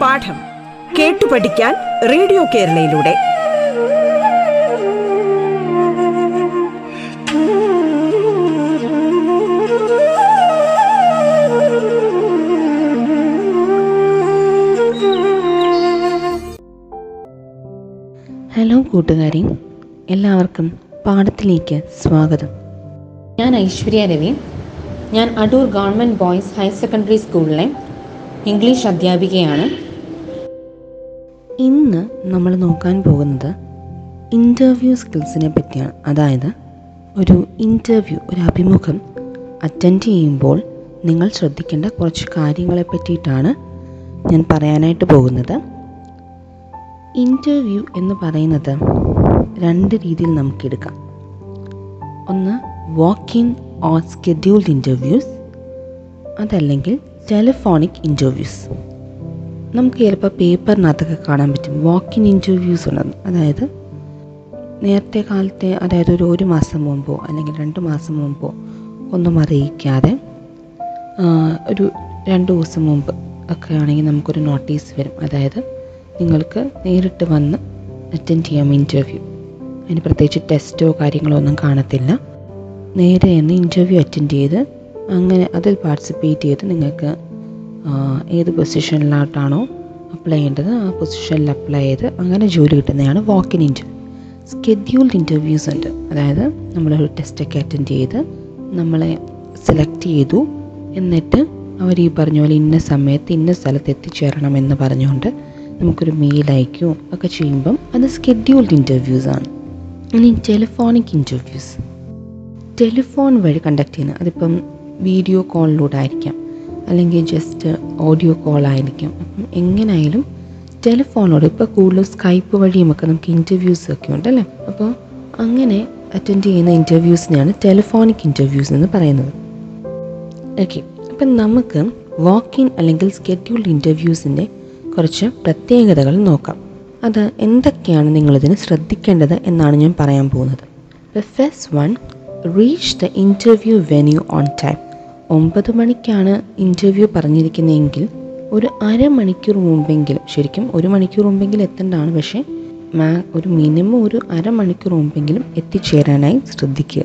പാഠം കേട്ടു പഠിക്കാൻ റേഡിയോ കേരളയിലൂടെ. ഹലോ കൂട്ടുകാരി എല്ലാവർക്കും പാഠത്തിലേക്ക് സ്വാഗതം. ഞാൻ ഐശ്വര്യ രവി. ഞാൻ Adoor government boys higher secondary സ്കൂളിലെ ഇംഗ്ലീഷ് അധ്യാപികയാണ്. ഇന്ന് നമ്മൾ നോക്കാൻ പോകുന്നത് ഇന്റർവ്യൂ സ്കിൽസിനെ പറ്റിയാണ്. അതായത് ഒരു ഇന്റർവ്യൂ ഒരു അഭിമുഖം അറ്റൻഡ് ചെയ്യുമ്പോൾ നിങ്ങൾ ശ്രദ്ധിക്കേണ്ട കുറച്ച് കാര്യങ്ങളെ പറ്റിയിട്ടാണ് ഞാൻ പറയാനായിട്ട് പോകുന്നത്. ഇന്റർവ്യൂ എന്ന് പറയുന്നത് രണ്ട് രീതിയിൽ നമുക്കെടുക്കാം. ഒന്ന് walk in or scheduled interviews അതല്ലെങ്കിൽ ടെലിഫോണിക് ഇന്റർവ്യൂസ് നമുക്ക് ചിലപ്പോൾ പേപ്പറിനകത്തൊക്കെ കാണാൻ പറ്റും. വാക്ക് ഇൻ ഇന്റർവ്യൂസ് ഉണ്ടെന്ന്. അതായത് നേരത്തെ കാലത്തെ അതായത് ഒരു ഒരു മാസം മുമ്പോ അല്ലെങ്കിൽ രണ്ട് മാസം മുമ്പോ ഒന്നും അറിയിക്കാതെ ഒരു രണ്ട് ദിവസം മുമ്പ് ഒക്കെ ആണെങ്കിൽ നമുക്കൊരു നോട്ടീസ് വരും. അതായത് നിങ്ങൾക്ക് നേരിട്ട് വന്ന് അറ്റൻഡ് ചെയ്യാം ഇന്റർവ്യൂ അതിന് പ്രത്യേകിച്ച് ടെസ്റ്റോ കാര്യങ്ങളോ ഒന്നും കാണത്തില്ല. നേരെ എന്ന് ഇന്റർവ്യൂ അറ്റൻഡ് ചെയ്ത് അങ്ങനെ അതിൽ പാർട്ടിസിപ്പേറ്റ് ചെയ്ത് നിങ്ങൾക്ക് ഏത് പൊസിഷനിലോട്ടാണോ അപ്ലൈ ചെയ്യേണ്ടത് ആ പൊസിഷനിൽ അപ്ലൈ ചെയ്ത് അങ്ങനെ ജോലി കിട്ടുന്നതാണ് walk in interview scheduled interviews ഉണ്ട്. അതായത് നമ്മളൊരു ടെസ്റ്റൊക്കെ അറ്റൻഡ് ചെയ്ത് നമ്മളെ സെലക്ട് ചെയ്തു. എന്നിട്ട് അവർ ഈ പറഞ്ഞ പോലെ ഇന്ന സമയത്ത് ഇന്ന സ്ഥലത്ത് എത്തിച്ചേരണം എന്ന് പറഞ്ഞുകൊണ്ട് നമുക്കൊരു മെയിൽ അയക്കുകയും ഒക്കെ ചെയ്യുമ്പം അത് സ്കെഡ്യൂൾഡ് ഇന്റർവ്യൂസ് ആണ്. ഇനി ടെലിഫോണിക് ഇന്റർവ്യൂസ് ടെലിഫോൺ വഴി കണ്ടക്ട് ചെയ്യുന്ന അതിപ്പം വീഡിയോ കോളിലൂടെ ആയിരിക്കാം. അല്ലെങ്കിൽ ജസ്റ്റ് ഓഡിയോ കോൾ ആയിരിക്കാം. അപ്പം എങ്ങനെയായാലും ടെലിഫോണോട് ഇപ്പോൾ കൂടുതലും സ്കൈപ്പ് വഴിയുമൊക്കെ നമുക്ക് ഇന്റർവ്യൂസ് ഒക്കെ ഉണ്ടല്ലേ? അപ്പോൾ അങ്ങനെ അറ്റൻഡ് ചെയ്യുന്ന ഇന്റർവ്യൂസിനെയാണ് ടെലിഫോണിക് ഇന്റർവ്യൂസ് എന്ന് പറയുന്നത്. ഓക്കെ അപ്പം നമുക്ക് വാക്ക് ഇൻ അല്ലെങ്കിൽ സ്കെഡ്യൂൾഡ് ഇന്റർവ്യൂസിന്റെ കുറച്ച് പ്രത്യേകതകൾ നോക്കാം. അത് എന്തൊക്കെയാണ് നിങ്ങളിതിന് ശ്രദ്ധിക്കേണ്ടത് എന്നാണ് ഞാൻ പറയാൻ പോകുന്നത്. The first one reach the interview venue on time ഒമ്പത് മണിക്കാണ് ഇന്റർവ്യൂ പറഞ്ഞിരിക്കുന്നതെങ്കിൽ ഒരു അരമണിക്കൂർ മുമ്പെങ്കിലും ശരിക്കും ഒരു മണിക്കൂർ മുമ്പെങ്കിലും എത്തേണ്ടതാണ്. പക്ഷേ മാ ഒരു മിനിമം ഒരു അരമണിക്കൂർ മുമ്പെങ്കിലും എത്തിച്ചേരാനായി ശ്രദ്ധിക്കുക.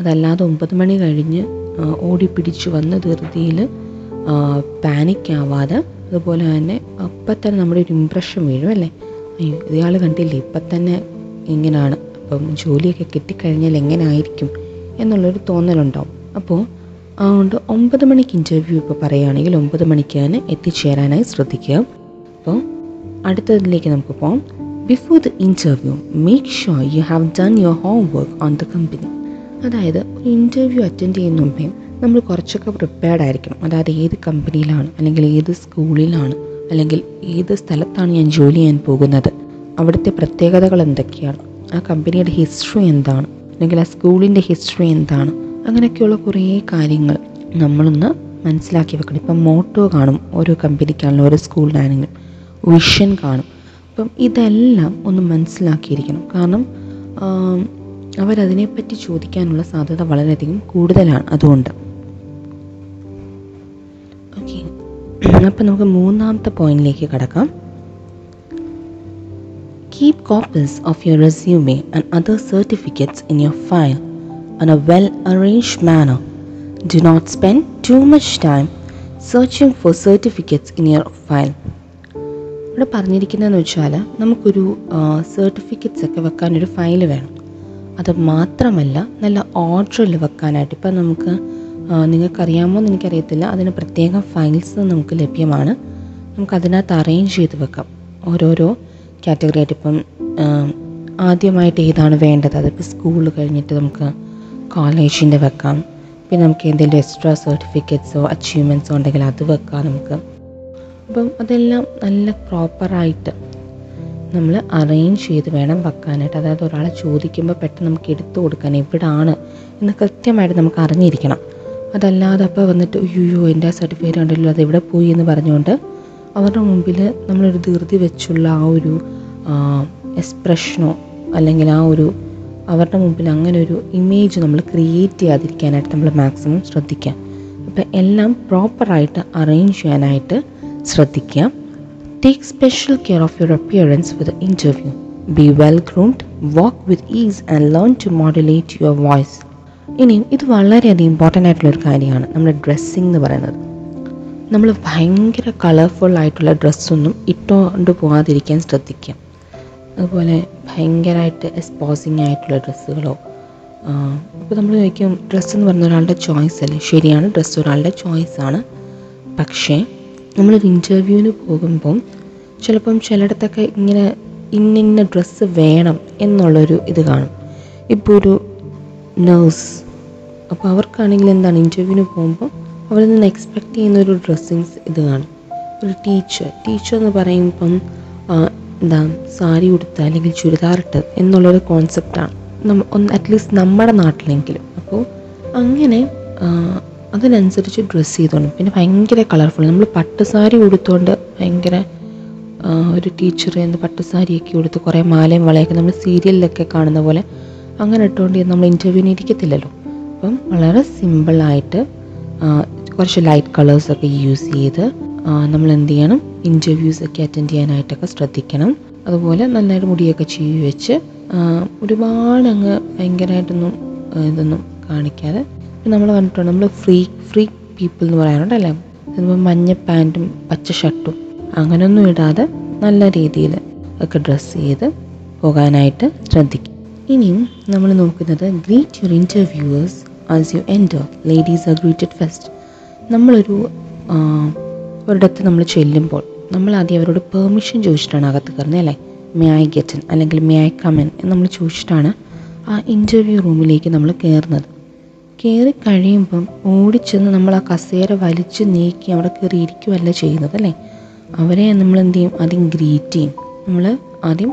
അതല്ലാതെ ഒമ്പത് മണി കഴിഞ്ഞ് ഓടി ഓടിപ്പിടിച്ച് വന്ന ധൃതിയിൽ പാനിക് ആവാതെ അതുപോലെ തന്നെ അപ്പം തന്നെ നമ്മുടെ ഒരു ഇമ്പ്രഷൻ വീഴും അല്ലേ? ഇയാൾ കണ്ടില്ലേ? ഇപ്പം തന്നെ ഇങ്ങനെയാണ് അപ്പം ജോലിയൊക്കെ കിട്ടിക്കഴിഞ്ഞാൽ എങ്ങനെ ആയിരിക്കും എന്നുള്ളൊരു തോന്നലുണ്ടാവും. അപ്പോൾ അതുകൊണ്ട് ഒമ്പത് മണിക്ക് ഇന്റർവ്യൂ ഇപ്പോൾ പറയുകയാണെങ്കിൽ ഒമ്പത് മണിക്ക് തന്നെ എത്തിച്ചേരാനായി ശ്രദ്ധിക്കുക. അപ്പോൾ അടുത്തതിലേക്ക് നമുക്ക് പോകാം before the interview make sure you have done your homework on the company അതായത് ഒരു ഇന്റർവ്യൂ അറ്റൻഡ് ചെയ്യുന്ന മുമ്പേ നമ്മൾ കുറച്ചൊക്കെ പ്രിപ്പയർഡ് ആയിരിക്കണം. അതായത് ഏത് കമ്പനിയിലാണ് അല്ലെങ്കിൽ ഏത് സ്കൂളിലാണ് അല്ലെങ്കിൽ ഏത് സ്ഥലത്താണ് ഞാൻ ജോലി ചെയ്യാൻ പോകുന്നത്? അവിടുത്തെ പ്രത്യേകതകൾ എന്തൊക്കെയാണ്? ആ കമ്പനിയുടെ ഹിസ്റ്ററി എന്താണ്? അല്ലെങ്കിൽ ആ സ്കൂളിന്റെ ഹിസ്റ്ററി എന്താണ്? അങ്ങനെയൊക്കെയുള്ള കുറേ കാര്യങ്ങൾ നമ്മളൊന്ന് മനസ്സിലാക്കി വെക്കണം. ഇപ്പം മോട്ടോ കാണും ഓരോ കമ്പനിക്കാണെങ്കിലും ഓരോ സ്കൂളിലാണെങ്കിലും വിഷൻ കാണും. അപ്പം ഇതെല്ലാം ഒന്ന് മനസ്സിലാക്കിയിരിക്കണം. കാരണം അവരതിനെപ്പറ്റി ചോദിക്കാനുള്ള സാധ്യത വളരെയധികം കൂടുതലാണ്. അതുകൊണ്ട് അപ്പം നമുക്ക് മൂന്നാമത്തെ പോയിന്റിലേക്ക് കടക്കാം keep copies of your resume and other certificates in your file on a well arranged manner. Do not spend too much time searching for certificates in your file. ഇവിടെ പറഞ്ഞിരിക്കുന്നതെന്ന് വെച്ചാൽ നമുക്കൊരു സർട്ടിഫിക്കറ്റ്സ് ഒക്കെ വെക്കാനൊരു ഫയൽ വേണം അത് മാത്രമല്ല നല്ല ഓർഡറിൽ വെക്കാനായിട്ട് ഇപ്പം നമുക്ക് നിങ്ങൾക്കറിയാമോ എന്ന് എനിക്കറിയത്തില്ല. അതിന് പ്രത്യേകം ഫയൽസ് നമുക്ക് ലഭ്യമാണ്. നമുക്കതിനകത്ത് അറേഞ്ച് ചെയ്ത് വെക്കാം. ഓരോരോ കാറ്റഗറി ആയിട്ട് ഇപ്പം ആദ്യമായിട്ട് ഏതാണ് വേണ്ടത്? അതിപ്പോൾ സ്കൂൾ കഴിഞ്ഞിട്ട് നമുക്ക് കോളേജിന്റെ വെക്കാം. പിന്നെ നമുക്ക് എന്തെങ്കിലും എക്സ്ട്രാ സർട്ടിഫിക്കറ്റ്സോ അച്ചീവ്മെന്റ്സോ ഉണ്ടെങ്കിൽ അത് വെക്കാം നമുക്ക്. അപ്പം അതെല്ലാം നല്ല പ്രോപ്പറായിട്ട് നമ്മൾ അറേഞ്ച് ചെയ്ത് വേണം വെക്കാനായിട്ട്. അതായത് ഒരാളെ ചോദിക്കുമ്പോൾ പെട്ടെന്ന് നമുക്ക് എടുത്തു കൊടുക്കാൻ എവിടാണ് എന്ന് കൃത്യമായിട്ട് നമുക്ക് അറിഞ്ഞിരിക്കണം. അതല്ലാതെ അപ്പോൾ വന്നിട്ട് അയ്യോ എന്റെ സർട്ടിഫിക്കറ്റ് കണ്ടല്ലോ അത് എവിടെ പോയി? എന്ന് പറഞ്ഞുകൊണ്ട് അവരുടെ മുമ്പിൽ നമ്മളൊരു ധൃതി വെച്ചുള്ള ആ ഒരു എക്സ്പ്രഷനോ അല്ലെങ്കിൽ ആ ഒരു അവരുടെ മുമ്പിൽ അങ്ങനെ ഒരു ഇമേജ് നമ്മൾ ക്രിയേറ്റ് ചെയ്യാതിരിക്കാനായിട്ട് നമ്മൾ മാക്സിമം ശ്രദ്ധിക്കാം അപ്പോൾ എല്ലാം പ്രോപ്പറായിട്ട് അറേഞ്ച് ചെയ്യാനായിട്ട് ശ്രദ്ധിക്കുക. Take special care of your appearance with interview be well groomed walk with ease and learn to modulate your voice ഇനിയും ഇത് വളരെയധികം ഇമ്പോർട്ടന്റ് ആയിട്ടുള്ളൊരു കാര്യമാണ്. നമ്മുടെ ഡ്രസ്സിങ് എന്ന് പറയുന്നത്. നമ്മൾ ഭയങ്കര കളർഫുൾ ആയിട്ടുള്ള ഡ്രസ്സൊന്നും ഇട്ടുകൊണ്ട് പോകാതിരിക്കാൻ ശ്രദ്ധിക്കുക. അതുപോലെ ഭയങ്കരമായിട്ട് എക്സ്പോസിങ് ആയിട്ടുള്ള ഡ്രസ്സുകളോ ഇപ്പോൾ നമ്മൾ ചോദിക്കും ഡ്രസ്സ് എന്ന് പറഞ്ഞ ഒരാളുടെ ചോയ്സ് അല്ലേ? ശരിയാണ് ഡ്രസ്സ് ഒരാളുടെ ആണ്. പക്ഷേ നമ്മളൊരു ഇന്റർവ്യൂവിന് പോകുമ്പം ചിലപ്പം ചിലയിടത്തൊക്കെ ഇങ്ങനെ ഇന്നിന്ന ഡ്രസ്സ് വേണം എന്നുള്ളൊരു ഇത് കാണും. ഇപ്പോൾ ഒരു നേഴ്സ് അപ്പോൾ അവർക്കാണെങ്കിൽ എന്താണ് ഇന്റർവ്യൂവിന് പോകുമ്പോൾ അവരിൽ നിന്ന് എക്സ്പെക്റ്റ് ചെയ്യുന്ന ഒരു ഡ്രസ്സിങ്സ് ഇത് കാണും. ഒരു ടീച്ചർ ടീച്ചർ എന്ന് പറയുമ്പം എന്താ സാരി ഉടുത്ത അല്ലെങ്കിൽ ചുരിദാറിട്ട് എന്നുള്ളൊരു കോൺസെപ്റ്റാണ് ഒന്ന് അറ്റ്ലീസ്റ്റ് നമ്മുടെ നാട്ടിലെങ്കിലും. അപ്പോൾ അങ്ങനെ അതിനനുസരിച്ച് ഡ്രസ്സ് ചെയ്തോണം പിന്നെ ഭയങ്കര കളർഫുൾ നമ്മൾ പട്ട് സാരി ഉടുത്തുകൊണ്ട് ഭയങ്കര ഒരു ടീച്ചർ എന്ന് പട്ട് സാരിയൊക്കെ ഉടുത്ത് കുറേ മാലയും വളയൊക്കെ നമ്മൾ സീരിയലിലൊക്കെ കാണുന്ന പോലെ അങ്ങനെ ഇട്ടുകൊണ്ട് നമ്മൾ ഇന്റർവ്യൂവിന് ഇരിക്കത്തില്ലല്ലോ. അപ്പം വളരെ സിമ്പിളായിട്ട് കുറച്ച് ലൈറ്റ് കളേഴ്സൊക്കെ യൂസ് ചെയ്ത് നമ്മൾ എന്ത് ചെയ്യണം? ഇന്റർവ്യൂസ് ഒക്കെ അറ്റൻഡ് ചെയ്യാനായിട്ടൊക്കെ ശ്രദ്ധിക്കണം. അതുപോലെ നന്നായിട്ട് മുടിയൊക്കെ ചീവി വെച്ച് ഒരുപാട് അങ്ങ് ഭയങ്കരമായിട്ടൊന്നും ഇതൊന്നും കാണിക്കാതെ നമ്മൾ കണ്ടിട്ടുണ്ട് നമ്മൾ ഫ്രീ ഫ്രീ പീപ്പിൾ എന്ന് പറയാറുണ്ടല്ലേ? അതിപ്പോൾ മഞ്ഞ പാന്റും പച്ച ഷർട്ടും അങ്ങനെയൊന്നും ഇടാതെ നല്ല രീതിയിൽ ഒക്കെ ഡ്രസ്സ് ചെയ്ത് പോകാനായിട്ട് ശ്രദ്ധിക്കും. ഇനിയും നമ്മൾ നോക്കുന്നത് greet your interviewers as you enter ladies are greeted first നമ്മളൊരു ഒരിടത്ത് നമ്മൾ ചെല്ലുമ്പോൾ നമ്മൾ ആദ്യം അവരോട് പെർമിഷൻ ചോദിച്ചിട്ടാണ് അകത്ത് കയറുന്നത് അല്ലേ? മേ ഐ ഗെറ്റൻ അല്ലെങ്കിൽ മേ ഐ കമൻ എന്ന് നമ്മൾ ചോദിച്ചിട്ടാണ് ആ ഇന്റർവ്യൂ റൂമിലേക്ക് നമ്മൾ കയറുന്നത്. കയറി കഴിയുമ്പം ഓടിച്ചെന്ന് നമ്മൾ ആ കസേര വലിച്ച് നീക്കി അവിടെ കയറി ഇരിക്കുകയല്ല ചെയ്യുന്നത് അല്ലേ? അവരെ നമ്മൾ എന്ത് ചെയ്യും? ആദ്യം ഗ്രീറ്റ് ചെയ്യും. നമ്മൾ ആദ്യം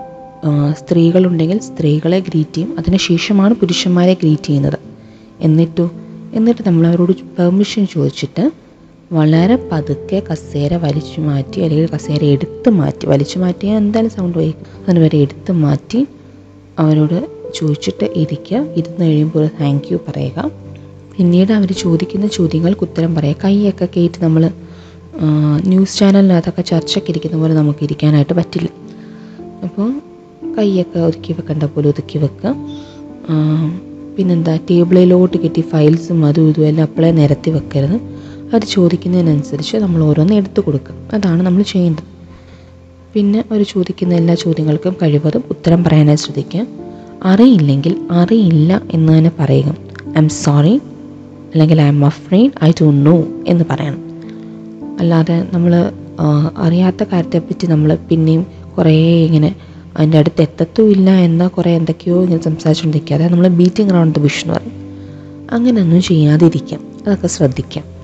സ്ത്രീകളുണ്ടെങ്കിൽ സ്ത്രീകളെ ഗ്രീറ്റ് ചെയ്യും. അതിനുശേഷമാണ് പുരുഷന്മാരെ ഗ്രീറ്റ് ചെയ്യുന്നത്. എന്നിട്ടോ എന്നിട്ട് നമ്മൾ അവരോട് പെർമിഷൻ ചോദിച്ചിട്ട് വളരെ പതുക്കെ കസേര വലിച്ചു മാറ്റി അല്ലെങ്കിൽ കസേര എടുത്ത് മാറ്റി വലിച്ചു മാറ്റിയാൽ എന്തായാലും സൗണ്ട് പോയി അതിന് വരെ എടുത്ത് മാറ്റി അവരോട് ചോദിച്ചിട്ട് ഇരിക്കുക. ഇരുന്ന് കഴിയുമ്പോൾ താങ്ക് യു പറയുക. പിന്നീട് അവർ ചോദിക്കുന്ന ചോദ്യങ്ങൾക്ക് ഉത്തരം പറയുക. കൈയൊക്കെ കയറ്റി നമ്മൾ ന്യൂസ് ചാനലിനകത്തൊക്കെ ചർച്ചയ്ക്ക് ഇരിക്കുന്ന പോലെ നമുക്ക് ഇരിക്കാനായിട്ട് പറ്റില്ല. അപ്പോൾ കൈയൊക്കെ ഒതുക്കി വെക്കേണ്ട പോലെ ഒതുക്കി വെക്കുക. പിന്നെന്താ ടേബിളിലോട്ട് കിട്ടി ഫയൽസും അതും ഇതും എല്ലാം അപ്പോഴേ നിരത്തി വെക്കരുത്. അവർ ചോദിക്കുന്നതിനനുസരിച്ച് നമ്മൾ ഓരോന്ന് എടുത്തു കൊടുക്കും അതാണ് നമ്മൾ ചെയ്യേണ്ടത്. പിന്നെ അവർ ചോദിക്കുന്ന എല്ലാ ചോദ്യങ്ങൾക്കും കഴിവതും ഉത്തരം പറയാനായി ശ്രദ്ധിക്കുക. അറിയില്ലെങ്കിൽ അറിയില്ല എന്ന് തന്നെ പറയുക. ഐ എം സോറി അല്ലെങ്കിൽ I'm afraid I don't know എന്ന് പറയണം. അല്ലാതെ നമ്മൾ അറിയാത്ത കാര്യത്തെപ്പറ്റി നമ്മൾ പിന്നെയും കുറേ ഇങ്ങനെ അതിന്റെ അടുത്ത് എത്തത്തുമില്ല എന്നാൽ കുറേ എന്തൊക്കെയോ ഇങ്ങനെ അതായത് നമ്മൾ ബീറ്റിംഗ് റൗണ്ട് ദ ബുഷ് എന്ന് പറയും. അങ്ങനെയൊന്നും ചെയ്യാതിരിക്കാം. അതൊക്കെ ശ്രദ്ധിക്കാം.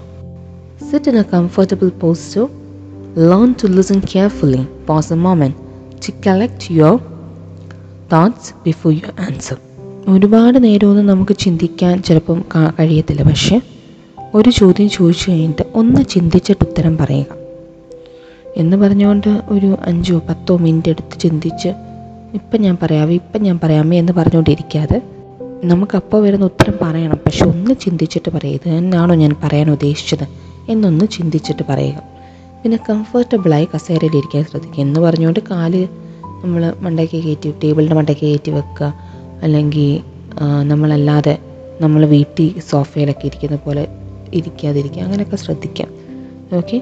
Sit in a comfortable posture. Learn to listen carefully pause a moment to collect your thoughts before your answer ഒരുപാട് നേരമൊന്നും നമുക്ക് ചിന്തിക്കാൻ ചിലപ്പം കഴിയത്തില്ല. പക്ഷേ ഒരു ചോദ്യം ചോദിച്ചു കഴിഞ്ഞിട്ട് ഒന്ന് ചിന്തിച്ചിട്ട് ഉത്തരം പറയുക. എന്ന് പറഞ്ഞുകൊണ്ട് ഒരു അഞ്ചോ പത്തോ മിനിറ്റ് എടുത്ത് ചിന്തിച്ച് ഇപ്പം ഞാൻ പറയാവേ ഇപ്പം ഞാൻ പറയാമേ എന്ന് പറഞ്ഞുകൊണ്ടിരിക്കാതെ നമുക്കപ്പോൾ വരുന്ന ഉത്തരം പറയണം. പക്ഷെ ഒന്ന് ചിന്തിച്ചിട്ട് പറയുക തന്നെയാണോ ഞാൻ പറയാൻ ഉദ്ദേശിച്ചത്? എന്നൊന്ന് ചിന്തിച്ചിട്ട് പറയുക പിന്നെ കംഫർട്ടബിളായി കസേരയിൽ ഇരിക്കാൻ ശ്രദ്ധിക്കുക. എന്ന് പറഞ്ഞുകൊണ്ട് കാൽ നമ്മൾ മണ്ടയ്ക്ക് കയറ്റി ടേബിളിന്റെ മണ്ടയ്ക്ക് കയറ്റി വെക്കുക. അല്ലെങ്കിൽ നമ്മളല്ലാതെ നമ്മൾ വീട്ടിൽ സോഫയിലൊക്കെ ഇരിക്കുന്ന പോലെ ഇരിക്കാതിരിക്കുക. അങ്ങനെയൊക്കെ ശ്രദ്ധിക്കാം. ഓക്കെ?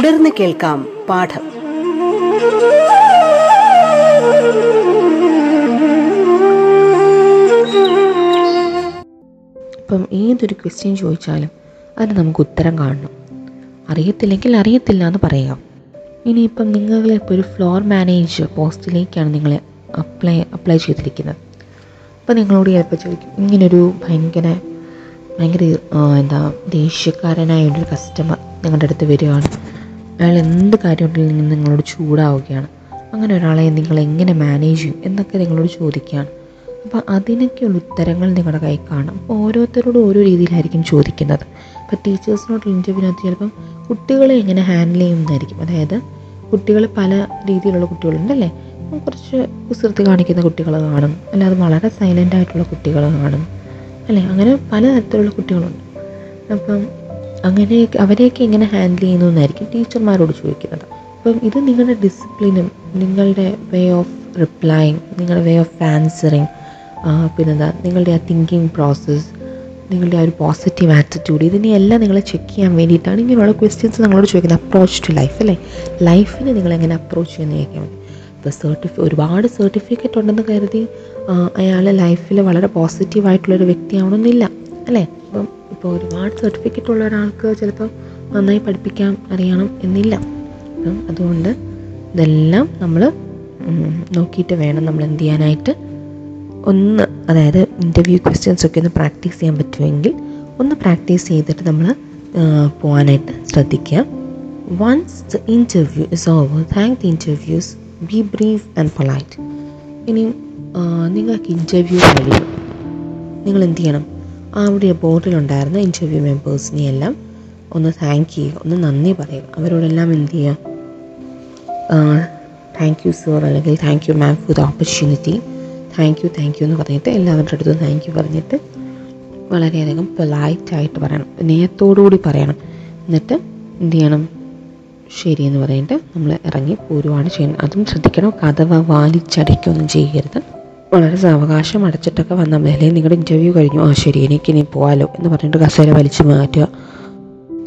തുടർന്ന് കേൾക്കാം പാഠം. ഇപ്പം ഏതൊരു ക്വസ്റ്റ്യൻ ചോദിച്ചാലും അതിന് നമുക്ക് ഉത്തരം കാണണം. അറിയത്തില്ലെങ്കിൽ അറിയത്തില്ല എന്ന് പറയാം. ഇനിയിപ്പം നിങ്ങളിപ്പോൾ ഒരു ഫ്ലോർ മാനേജർ പോസ്റ്റിലേക്കാണ് നിങ്ങളെ അപ്ലൈ അപ്ലൈ ചെയ്തിരിക്കുന്നത്. അപ്പോൾ നിങ്ങളോട് ചിലപ്പോൾ ചോദിക്കും ഇങ്ങനൊരു ഭയങ്കര ഭയങ്കര എന്താ ദേഷ്യക്കാരനായ ഒരു കസ്റ്റമർ നിങ്ങളുടെ അടുത്ത് വരികയാണ്. അയാൾ എന്ത് കാര്യം ഉണ്ടെങ്കിലും നിങ്ങളോട് ചൂടാവുകയാണ്. അങ്ങനെ ഒരാളെ നിങ്ങൾ എങ്ങനെ മാനേജ് ചെയ്യും എന്നൊക്കെ നിങ്ങളോട് ചോദിക്കുകയാണ്. അപ്പോൾ അതിനൊക്കെയുള്ള ഉത്തരങ്ങൾ നിങ്ങളുടെ കൈ കാണും. അപ്പോൾ ഓരോരുത്തരോടും ഓരോ രീതിയിലായിരിക്കും ചോദിക്കുന്നത്. അപ്പോൾ ടീച്ചേഴ്സിനോടുള്ള ഇന്റർവ്യൂവിനകത്ത് ചിലപ്പം കുട്ടികളെ എങ്ങനെ ഹാൻഡിൽ ചെയ്യുന്നതായിരിക്കും. അതായത് കുട്ടികൾ പല രീതിയിലുള്ള കുട്ടികളുണ്ടല്ലേ? കുറച്ച് കുസൃതി കാണിക്കുന്ന കുട്ടികൾ കാണും. അല്ലാതെ വളരെ സൈലന്റ് ആയിട്ടുള്ള കുട്ടികൾ കാണും. അല്ലേ? അങ്ങനെ പല തരത്തിലുള്ള കുട്ടികളുണ്ട്. അപ്പം അങ്ങനെ അവരെയൊക്കെ എങ്ങനെ ഹാൻഡിൽ ചെയ്യുന്നു എന്നായിരിക്കും ടീച്ചർമാരോട് ചോദിക്കുന്നത്. അപ്പം ഇത് നിങ്ങളുടെ ഡിസിപ്ലിനും നിങ്ങളുടെ വേ ഓഫ് റിപ്ലൈങ് നിങ്ങളുടെ വേ ഓഫ് ആൻസറിങ് പിന്നെന്താ നിങ്ങളുടെ ആ തിങ്കിങ് പ്രോസസ്സ് നിങ്ങളുടെ ആ ഒരു പോസിറ്റീവ് ആറ്റിറ്റ്യൂഡ് ഇതിനെയെല്ലാം നിങ്ങളെ ചെക്ക് ചെയ്യാൻ വേണ്ടിയിട്ടാണ് ഇങ്ങനെയുള്ള ക്വസ്റ്റ്യൻസ് നിങ്ങളോട് ചോദിക്കുന്നത്. അപ്രോച്ച് ടു ലൈഫ് അല്ലേ? ലൈഫിനെ നിങ്ങൾ എങ്ങനെ അപ്രോച്ച് ചെയ്യുന്ന ചോദിക്കാൻ ഇപ്പോൾ സർട്ടിഫി ഒരുപാട് സർട്ടിഫിക്കറ്റ് ഉണ്ടെന്ന് കരുതി അയാൾ ലൈഫിൽ വളരെ പോസിറ്റീവായിട്ടുള്ളൊരു വ്യക്തിയാവണമെന്നില്ല അല്ലേ? ഇപ്പോൾ ഒരുപാട് സർട്ടിഫിക്കറ്റ് ഉള്ള ഒരാൾക്ക് ചിലപ്പോൾ നന്നായി പഠിപ്പിക്കാൻ അറിയണം എന്നില്ല. അപ്പം അതുകൊണ്ട് ഇതെല്ലാം നമ്മൾ നോക്കിയിട്ട് വേണം നമ്മൾ എന്ത് ചെയ്യാനായിട്ട്. ഒന്ന് അതായത് ഇന്റർവ്യൂ ക്വസ്റ്റ്യൻസ് ഒക്കെ ഒന്ന് പ്രാക്ടീസ് ചെയ്യാൻ പറ്റുമെങ്കിൽ ഒന്ന് പ്രാക്ടീസ് ചെയ്തിട്ട് നമ്മൾ പോകാനായിട്ട് ശ്രദ്ധിക്കുക. Once the interview is over thank the interviews be brief and polite ഇനി നിങ്ങൾക്ക് ഇന്റർവ്യൂ കഴിയും. നിങ്ങൾ എന്ത് ചെയ്യണം? അവിടെ ബോർഡിലുണ്ടായിരുന്ന ഇന്റർവ്യൂ മെമ്പേഴ്സിനെ എല്ലാം ഒന്ന് താങ്ക് ചെയ്യുക ഒന്ന് നന്ദി പറയുക. അവരോടെല്ലാം എന്ത് ചെയ്യുക താങ്ക് യു സർ അല്ലെങ്കിൽ thank you ma'am for the opportunity thank you thank you എന്ന് പറഞ്ഞിട്ട് എല്ലാവരുടെ അടുത്തും താങ്ക് യു പറഞ്ഞിട്ട് വളരെയധികം പൊലൈറ്റായിട്ട് പറയണം. നേയത്തോടുകൂടി പറയണം. എന്നിട്ട് എന്ത് ചെയ്യണം? ശരി എന്ന് പറഞ്ഞിട്ട് നമ്മൾ ഇറങ്ങി പോരുവാണ് ചെയ്യുന്നത്. അതും ശ്രദ്ധിക്കണം. കഥവ വാലിച്ചടയ്ക്കൊന്നും ചെയ്യരുത്. വളരെ സാവകാശം അടച്ചിട്ടൊക്കെ വന്ന അല്ലെങ്കിൽ നിങ്ങളുടെ ഇന്റർവ്യൂ കഴിഞ്ഞു. ആ ശരി എനിക്ക് ഇനി പോകാലോ എന്ന് പറഞ്ഞിട്ട് കസേര വലിച്ചു മാറ്റുക.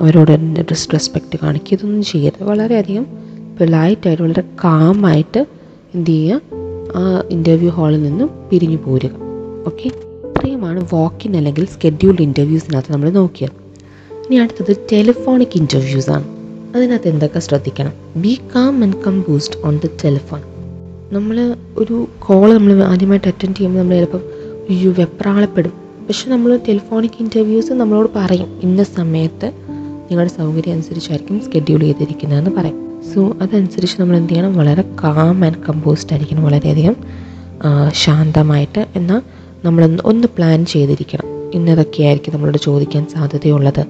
അവരോട് ഡിസ്റെസ്പെക്റ്റ് കാണിക്കുക. ഇതൊന്നും ചെയ്യരുത്. വളരെയധികം പൊലൈറ്റായിട്ട് വളരെ കാമായിട്ട് എന്ത് ചെയ്യുക? ആ ഇന്റർവ്യൂ ഹാളിൽ നിന്നും പിരിഞ്ഞു പോരുക. ഓക്കെ ഇത്രയുമാണ് വാക്കിൻ അല്ലെങ്കിൽ സ്കെഡ്യൂൾഡ് ഇന്റർവ്യൂസിനകത്ത് നമ്മൾ നോക്കിയത്. ഇനി അടുത്തത് ടെലിഫോണിക് ഇന്റർവ്യൂസാണ് അതിനകത്ത് എന്തൊക്കെ ശ്രദ്ധിക്കണം? Be calm and composed on the telephone നമ്മൾ ഒരു കോൾ നമ്മൾ ആദ്യമായിട്ട് അറ്റൻഡ് ചെയ്യുമ്പോൾ നമ്മൾ ചിലപ്പം അയ്യോ വെപ്രാളപ്പെടും. പക്ഷെ നമ്മൾ ടെലിഫോണിക് ഇന്റർവ്യൂസ് നമ്മളോട് പറയും. ഇന്ന സമയത്ത് നിങ്ങളുടെ സൗകര്യം അനുസരിച്ചായിരിക്കും സ്കെഡ്യൂൾ ചെയ്തിരിക്കുന്നതെന്ന് പറയും. സോ അതനുസരിച്ച് നമ്മൾ എന്ത് ചെയ്യണം? വളരെ കാം ആൻഡ് കമ്പോസ്ഡ് ആയിരിക്കണം. വളരെയധികം ശാന്തമായിട്ട് എന്നാൽ നമ്മളൊന്ന് ഒന്ന് പ്ലാൻ ചെയ്തിരിക്കണം. ഇന്നതൊക്കെയായിരിക്കും നമ്മളോട് ചോദിക്കാൻ സാധ്യതയുള്ളത്.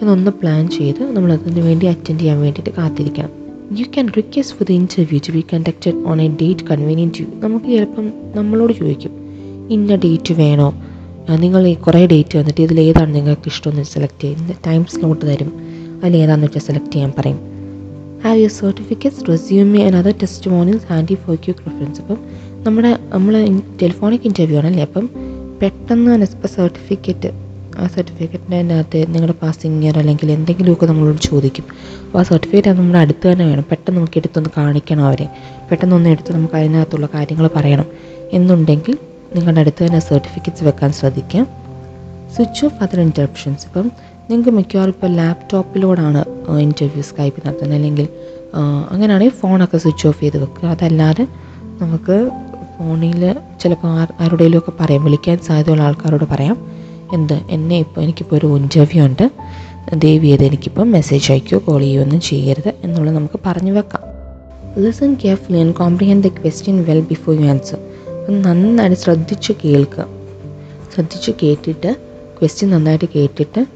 എന്നൊന്ന് പ്ലാൻ ചെയ്ത് നമ്മൾ അതിന് വേണ്ടി അറ്റൻഡ് ചെയ്യാൻ വേണ്ടിയിട്ട് കാത്തിരിക്കണം. You can request for the interview to be conducted on a date convenient you നമുക്ക് ചിലപ്പം നമ്മളോട് ചോദിക്കും ഇന്ന ഡേറ്റ് വേണോ? നിങ്ങൾ കുറേ ഡേറ്റ് വന്നിട്ട് ഇതിൽ ഏതാണ് നിങ്ങൾക്ക് ഇഷ്ടമെന്ന് സെലക്ട് ചെയ്യുന്നത് ടൈം സ്ലോട്ട് തരും. അതിൽ ഏതാണെന്ന് വെച്ചാൽ സെലക്ട് ചെയ്യാൻ പറയും. Have your certificates resume and other testimonials handy for cue preference അപ്പം നമ്മുടെ നമ്മൾ ടെലിഫോണിക് ഇന്റർവ്യൂ ആണല്ലേ? അപ്പം പെട്ടെന്ന് സർട്ടിഫിക്കറ്റ് ആ സർട്ടിഫിക്കറ്റിന്റെ അകത്ത് നിങ്ങളുടെ പാസിംഗ് ഇയർ അല്ലെങ്കിൽ എന്തെങ്കിലുമൊക്കെ നമ്മളോട് ചോദിക്കും. അപ്പോൾ ആ സർട്ടിഫിക്കറ്റ് നമ്മുടെ അടുത്ത് തന്നെ വേണം. പെട്ടെന്ന് നമുക്ക് എടുത്തൊന്ന് കാണിക്കണം അവരെ. പെട്ടെന്ന് ഒന്ന് എടുത്ത് നമുക്ക് അതിനകത്തുള്ള കാര്യങ്ങൾ പറയണം. എന്നുണ്ടെങ്കിൽ നിങ്ങളുടെ അടുത്ത് തന്നെ സർട്ടിഫിക്കറ്റ്സ് വെക്കാൻ ശ്രദ്ധിക്കാം. സ്വിച്ച് ഓഫ് അതർ ഇന്റർപ്ഷൻസ് ഇപ്പം നിങ്ങൾക്ക് മിക്കവാറും ഇപ്പോൾ ലാപ്ടോപ്പിലൂടാണ് ഇന്റർവ്യൂ സ്കൈപ്പ് നടത്തുന്നത്. അല്ലെങ്കിൽ അങ്ങനെയാണെങ്കിൽ ഫോണൊക്കെ സ്വിച്ച് ഓഫ് ചെയ്ത് വെക്കുക. അതല്ലാതെ നമുക്ക് ഫോണിൽ ചിലപ്പോൾ ഒക്കെ പറയാം. വിളിക്കാൻ സാധ്യതയുള്ള ആൾക്കാരോട് പറയാം. എന്ത്? എന്നെ ഇപ്പോൾ എനിക്കിപ്പോൾ ഒരു ഇന്റർവ്യൂ ഉണ്ട്. ദേവി അത് എനിക്കിപ്പം മെസ്സേജ് അയക്കുകയോ കോൾ ചെയ്യുകയോ ഒന്നും ചെയ്യരുത് എന്നുള്ളത് നമുക്ക് പറഞ്ഞു വെക്കാം. Listen carefully and comprehend the question well before you answer അപ്പം നന്നായിട്ട് ശ്രദ്ധിച്ച് കേൾക്കുക. ശ്രദ്ധിച്ച് കേട്ടിട്ട് ക്വസ്റ്റ്യൻ നന്നായിട്ട് കേട്ടിട്ട്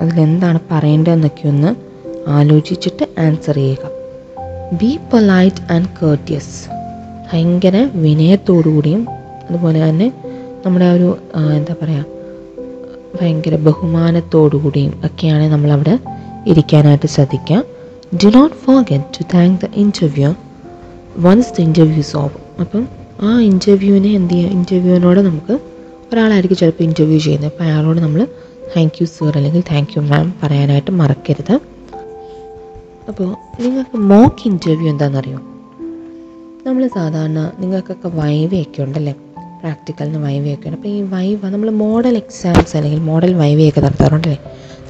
അതിലെന്താണ് പറയേണ്ടതെന്നൊക്കെ ഒന്ന് ആലോചിച്ചിട്ട് ആൻസർ ചെയ്യുക. ബി പൊലൈറ്റ് ആൻഡ് കേർട്ടിയസ് ഭയങ്കര വിനയത്തോടുകൂടിയും അതുപോലെ തന്നെ നമ്മുടെ ഒരു എന്താ പറയുക ഭയങ്കര ബഹുമാനത്തോടുകൂടിയും ഒക്കെയാണ് നമ്മളവിടെ ഇരിക്കാനായിട്ട് ശ്രദ്ധിക്കുക do not forget to thank the interview once the interview's off അപ്പം ആ ഇന്റർവ്യൂവിനെ എന്ത് ചെയ്യുക ഇന്റർവ്യൂവിനോട് നമുക്ക് ഒരാളായിരിക്കും ചിലപ്പോൾ ഇന്റർവ്യൂ ചെയ്യുന്നത്. അപ്പോൾ അയാളോട് നമ്മൾ താങ്ക് യു സർ അല്ലെങ്കിൽ താങ്ക് യു മാം പറയാനായിട്ട് മറക്കരുത്. അപ്പോൾ നിങ്ങൾക്ക് മോക്ക് ഇന്റർവ്യൂ എന്താണെന്നറിയോ? നമ്മൾ സാധാരണ നിങ്ങൾക്കൊക്കെ വൈവയൊക്കെ ഉണ്ടല്ലേ? പ്രാക്ടിക്കലിന് വൈവയൊക്കെയാണ് അപ്പോൾ ഈ വൈവ നമ്മൾ മോഡൽ എക്സാംസ് അല്ലെങ്കിൽ മോഡൽ വൈവയൊക്കെ നടത്താറുണ്ടല്ലേ?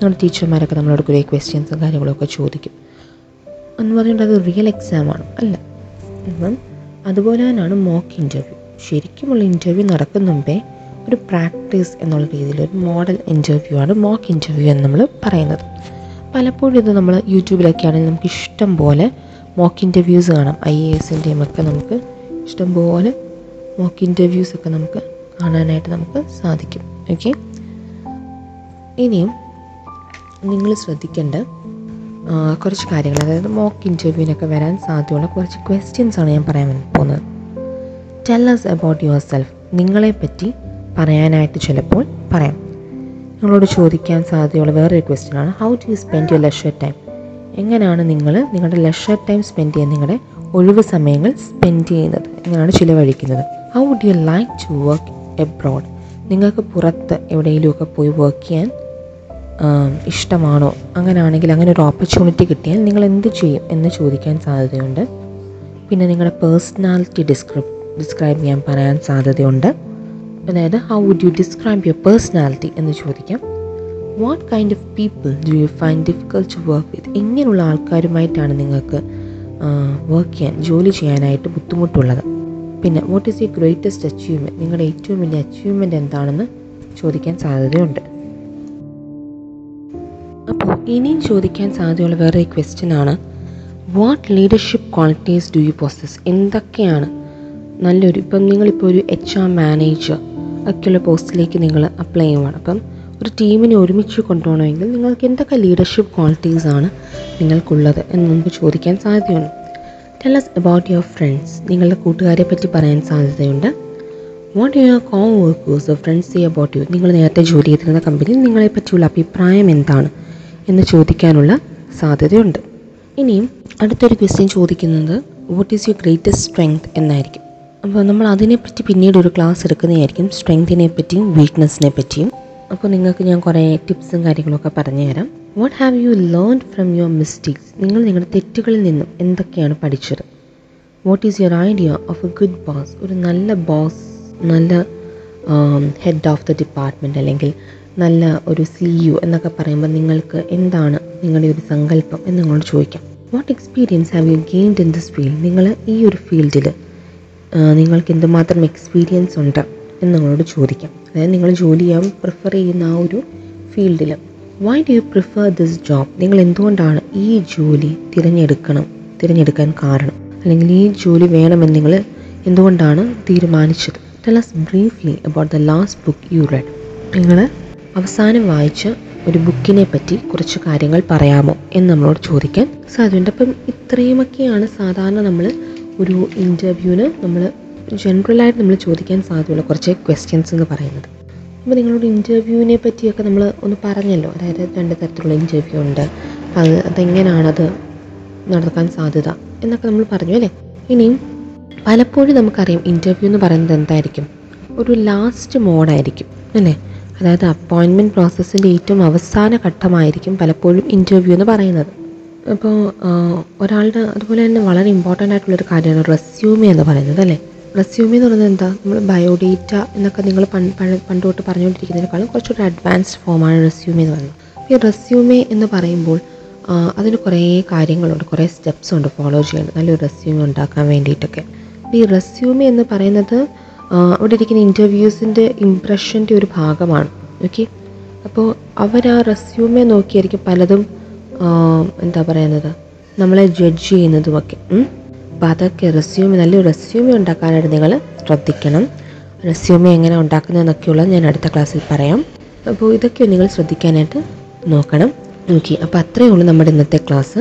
നമ്മുടെ ടീച്ചർമാരൊക്കെ നമ്മളോട് കുറേ ക്വസ്റ്റ്യൻസും കാര്യങ്ങളൊക്കെ ചോദിക്കും. എന്ന് പറയുന്നത് അത് റിയൽ എക്സാമാണ് അല്ല. അപ്പം അതുപോലെ തന്നെയാണ് മോക്ക് ഇന്റർവ്യൂ ശരിക്കുമുള്ള ഇന്റർവ്യൂ നടക്കുന്ന മുമ്പേ ഒരു പ്രാക്ടീസ് എന്നുള്ള രീതിയിൽ ഒരു മോഡൽ ഇന്റർവ്യൂ ആണ് മോക്ക് ഇന്റർവ്യൂ എന്ന് നമ്മൾ പറയുന്നത്. പലപ്പോഴും ഇത് നമ്മൾ യൂട്യൂബിലൊക്കെ ആണെങ്കിൽ നമുക്ക് ഇഷ്ടം പോലെ മോക്ക് ഇന്റർവ്യൂസ് കാണാം. ഐ എ എസിന്റെയും ഒക്കെ നമുക്ക് ഇഷ്ടം പോലെ മോക്ക് ഇന്റർവ്യൂസ് ഒക്കെ നമുക്ക് കാണാനായിട്ട് നമുക്ക് സാധിക്കും. ഓക്കെ ഇനിയും നിങ്ങൾ ശ്രദ്ധിക്കേണ്ട കുറച്ച് കാര്യങ്ങൾ. അതായത് മോക്ക് ഇന്റർവ്യൂവിനൊക്കെ വരാൻ സാധ്യതയുള്ള കുറച്ച് ക്വസ്റ്റ്യൻസ് ആണ് ഞാൻ പറയാൻ പോകുന്നത്. Tell us about yourself നിങ്ങളെപ്പറ്റി പറയാനായിട്ട് ചിലപ്പോൾ പറയാം. നിങ്ങളോട് ചോദിക്കാൻ സാധ്യതയുള്ള വേറൊരു ക്വസ്റ്റ്യൻ ആണ് how do you spend your leisure time എങ്ങനെയാണ് നിങ്ങൾ നിങ്ങളുടെ ലഷർ ടൈം സ്പെൻഡ് ചെയ്യാൻ നിങ്ങളുടെ ഒഴിവ് സമയങ്ങൾ സ്പെൻഡ് ചെയ്യുന്നത്? എങ്ങനെയാണ് ചിലവഴിക്കുന്നത്? How would you like to work abroad നിങ്ങൾക്ക് പുറത്ത് എവിടെയെങ്കിലുമൊക്കെ പോയി വർക്ക് ചെയ്യാൻ ഇഷ്ടമാണോ? അങ്ങനെയാണെങ്കിൽ അങ്ങനെ ഒരു ഓപ്പർച്യൂണിറ്റി കിട്ടിയാൽ നിങ്ങൾ എന്ത് ചെയ്യും എന്ന് ചോദിക്കാൻ സാധ്യതയുണ്ട്. പിന്നെ നിങ്ങളുടെ പേഴ്സണാലിറ്റി ഡിസ്ക്രിപ് ഡിസ്ക്രൈബ് ചെയ്യാൻ പറയാൻ സാധ്യതയുണ്ട്. അതായത് how would you describe your personality എന്ന് ചോദിക്കാം. What kind of people do you find difficult to work with ഇങ്ങനെയുള്ള ആൾക്കാരുമായിട്ടാണ് നിങ്ങൾക്ക് വർക്ക് ചെയ്യാൻ ജോലി ചെയ്യാനായിട്ട് ബുദ്ധിമുട്ടുള്ളത്. പിന്നെ what is you greatest achievement നിങ്ങളുടെ ഏറ്റവും വലിയ അച്ചീവ്മെന്റ് എന്താണെന്ന് ചോദിക്കാൻ സാധ്യതയുണ്ട്. അപ്പോൾ ഇനിയും ചോദിക്കാൻ സാധ്യതയുള്ള വേറെ ക്വസ്റ്റ്യൻ ആണ്. What leadership qualities do you possess എന്തൊക്കെയാണ് നല്ലൊരു ഇപ്പം നിങ്ങളിപ്പോൾ ഒരു എച്ച് ആർ മാനേജർ ഒക്കെയുള്ള പോസ്റ്റിലേക്ക് നിങ്ങൾ അപ്ലൈ ചെയ്യുവാണ്. അപ്പം ഒരു ടീമിനെ ഒരുമിച്ച് കൊണ്ടുപോകണമെങ്കിൽ നിങ്ങൾക്ക് എന്തൊക്കെ ലീഡർഷിപ്പ് ക്വാളിറ്റീസാണ് നിങ്ങൾക്കുള്ളത് എന്ന് നമുക്ക് ചോദിക്കാൻ സാധ്യതയുണ്ട്. Us അബൌട്ട് യുവർ ഫ്രണ്ട്സ് നിങ്ങളുടെ കൂട്ടുകാരെ പറ്റി പറയാൻ സാധ്യതയുണ്ട്. What your coworkers friends see about you നിങ്ങൾ നേരത്തെ ജോലി ചെയ്തിരുന്ന കമ്പനിയിൽ നിങ്ങളെ പറ്റിയുള്ള അഭിപ്രായം എന്താണ് എന്ന് ചോദിക്കാനുള്ള സാധ്യതയുണ്ട്. ഇനിയും അടുത്തൊരു ക്വസ്റ്റ്യൻ ചോദിക്കുന്നത് what is your greatest strength എന്നായിരിക്കും. അപ്പോൾ നമ്മൾ അതിനെപ്പറ്റി പിന്നീട് ഒരു ക്ലാസ് എടുക്കുന്നതായിരിക്കും സ്ട്രെങ്തിനെ പറ്റിയും വീക്ക്നെസ്സിനെ പറ്റിയും. അപ്പോൾ നിങ്ങൾക്ക് ഞാൻ കുറേ ടിപ്സും കാര്യങ്ങളൊക്കെ പറഞ്ഞു what have you learn from your mistakes നിങ്ങൾ നിങ്ങളുടെ തെറ്റുകളിൽ നിന്നും എന്തൊക്കെയാണ് പഠിച്ചത്? What is your idea of a good boss ഒരു നല്ല ബോസ് നല്ല ഹെഡ് ഓഫ് ദ ഡിപ്പാർട്ട്മെന്റ് അല്ലെങ്കിൽ നല്ല ഒരു സി യു എന്നൊക്കെ പറയുമ്പോൾ നിങ്ങൾക്ക് എന്താണ് നിങ്ങളുടെ ഒരു സങ്കല്പം എന്ന് നിങ്ങളോട് ചോദിക്കാം. What experience have you gained in this field നിങ്ങൾ ഈ ഒരു ഫീൽഡിൽ നിങ്ങൾക്ക് എന്തുമാത്രം എക്സ്പീരിയൻസ് ഉണ്ട് എന്ന് നിങ്ങളോട് ചോദിക്കാം. അതായത് നിങ്ങൾ ജോലി ചെയ്യാൻ പ്രിഫർ ചെയ്യുന്ന ആ ഒരു ഫീൽഡിൽ why do you prefer this job നിങ്ങൾ എന്തുകൊണ്ടാണ് ഈ ജോലി തിരഞ്ഞെടുക്കണം തിരഞ്ഞെടുക്കാൻ കാരണം? അല്ലെങ്കിൽ ഈ ജോലി വേണമെന്ന് നിങ്ങൾ എന്തുകൊണ്ടാണ് തീരുമാനിച്ചത്? Tell us briefly about the last book you read നിങ്ങൾ അവസാനം വായിച്ച ഒരു ബുക്കിനെ പറ്റി കുറച്ച് കാര്യങ്ങൾ പറയാമോ എന്ന് നമ്മളോട് ചോദിക്കാൻ സാധ്യതയുണ്ട്. അപ്പം ഇത്രയുമൊക്കെയാണ് സാധാരണ നമ്മൾ ഒരു ഇന്റർവ്യൂവിന് നമ്മൾ ജനറലായിട്ട് നമ്മൾ ചോദിക്കാൻ സാധ്യതയുള്ള കുറച്ച് ക്വസ്റ്റ്യൻസ് എന്ന് പറയുന്നത്. അപ്പോൾ നിങ്ങളോട് ഇന്റർവ്യൂവിനെ പറ്റിയൊക്കെ നമ്മൾ ഒന്ന് പറഞ്ഞല്ലോ. അതായത് രണ്ട് തരത്തിലുള്ള ഇന്റർവ്യൂ ഉണ്ട്. അത് അതെങ്ങനെയാണത് നടക്കാൻ സാധ്യത എന്നൊക്കെ നമ്മൾ പറഞ്ഞു അല്ലേ? ഇനിയും പലപ്പോഴും നമുക്കറിയാം ഇന്റർവ്യൂ എന്ന് പറയുന്നത് എന്തായിരിക്കും? ഒരു ലാസ്റ്റ് മോഡായിരിക്കും അല്ലേ? അതായത് അപ്പോയിൻമെന്റ് പ്രോസസ്സിന്റെ ഏറ്റവും അവസാന ഘട്ടമായിരിക്കും പലപ്പോഴും ഇന്റർവ്യൂ എന്ന് പറയുന്നത്. അപ്പോൾ ഒരാളുടെ അതുപോലെ തന്നെ വളരെ ഇമ്പോർട്ടന്റ് ആയിട്ടുള്ളൊരു കാര്യമാണ് റെസ്യൂമി എന്ന് പറയുന്നത് അല്ലേ? റെസ്യൂമി എന്ന് പറയുന്നത് എന്താ? നമ്മൾ ബയോഡേറ്റ എന്നൊക്കെ നിങ്ങൾ പണ്ട് തൊട്ട് പറഞ്ഞുകൊണ്ടിരിക്കുന്നതിനേക്കാളും കുറച്ചുകൂടി അഡ്വാൻസ്ഡ് ഫോമാണ് റെസ്യൂമി എന്ന് പറയുന്നത്. ഈ റെസ്യൂമി എന്ന് പറയുമ്പോൾ അതിന് കുറേ കാര്യങ്ങളുണ്ട് കുറേ സ്റ്റെപ്സ് ഉണ്ട് ഫോളോ ചെയ്യേണ്ടത് നല്ലൊരു റെസ്യൂമി ഉണ്ടാക്കാൻ വേണ്ടിയിട്ടൊക്കെ. അപ്പോൾ ഈ റെസ്യൂമി എന്ന് പറയുന്നത് അവിടെ ഇരിക്കുന്ന ഇന്റർവ്യൂസിന്റെ ഇംപ്രഷന്റെ ഒരു ഭാഗമാണ്. ഓക്കെ അപ്പോൾ അവർ ആ റെസ്യൂമെ നോക്കിയായിരിക്കും പലതും എന്താ പറയുന്നത് നമ്മളെ ജഡ്ജ് ചെയ്യുന്നതുമൊക്കെ. അപ്പോൾ അതൊക്കെ റെസ്യൂമി നല്ലൊരു റെസ്യൂമി ഉണ്ടാക്കാനായിട്ട് നിങ്ങൾ ശ്രദ്ധിക്കണം. റെസ്യൂമി എങ്ങനെ ഉണ്ടാക്കുന്നതെന്നൊക്കെയുള്ളത് ഞാൻ അടുത്ത ക്ലാസ്സിൽ പറയാം. അപ്പോൾ ഇതൊക്കെ നിങ്ങൾ ശ്രദ്ധിക്കാനായിട്ട് നോക്കണം. ഓക്കെ അപ്പോൾ അത്രയേ ഉള്ളൂ നമ്മുടെ ഇന്നത്തെ ക്ലാസ്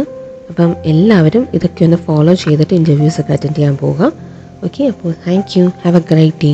അപ്പം എല്ലാവരും ഇതൊക്കെ ഒന്ന് ഫോളോ ചെയ്തിട്ട് ഇന്റർവ്യൂസ് ഒക്കെ അറ്റൻഡ് ചെയ്യാൻ പോവുക. ഓക്കെ അപ്പോൾ thank you have a great day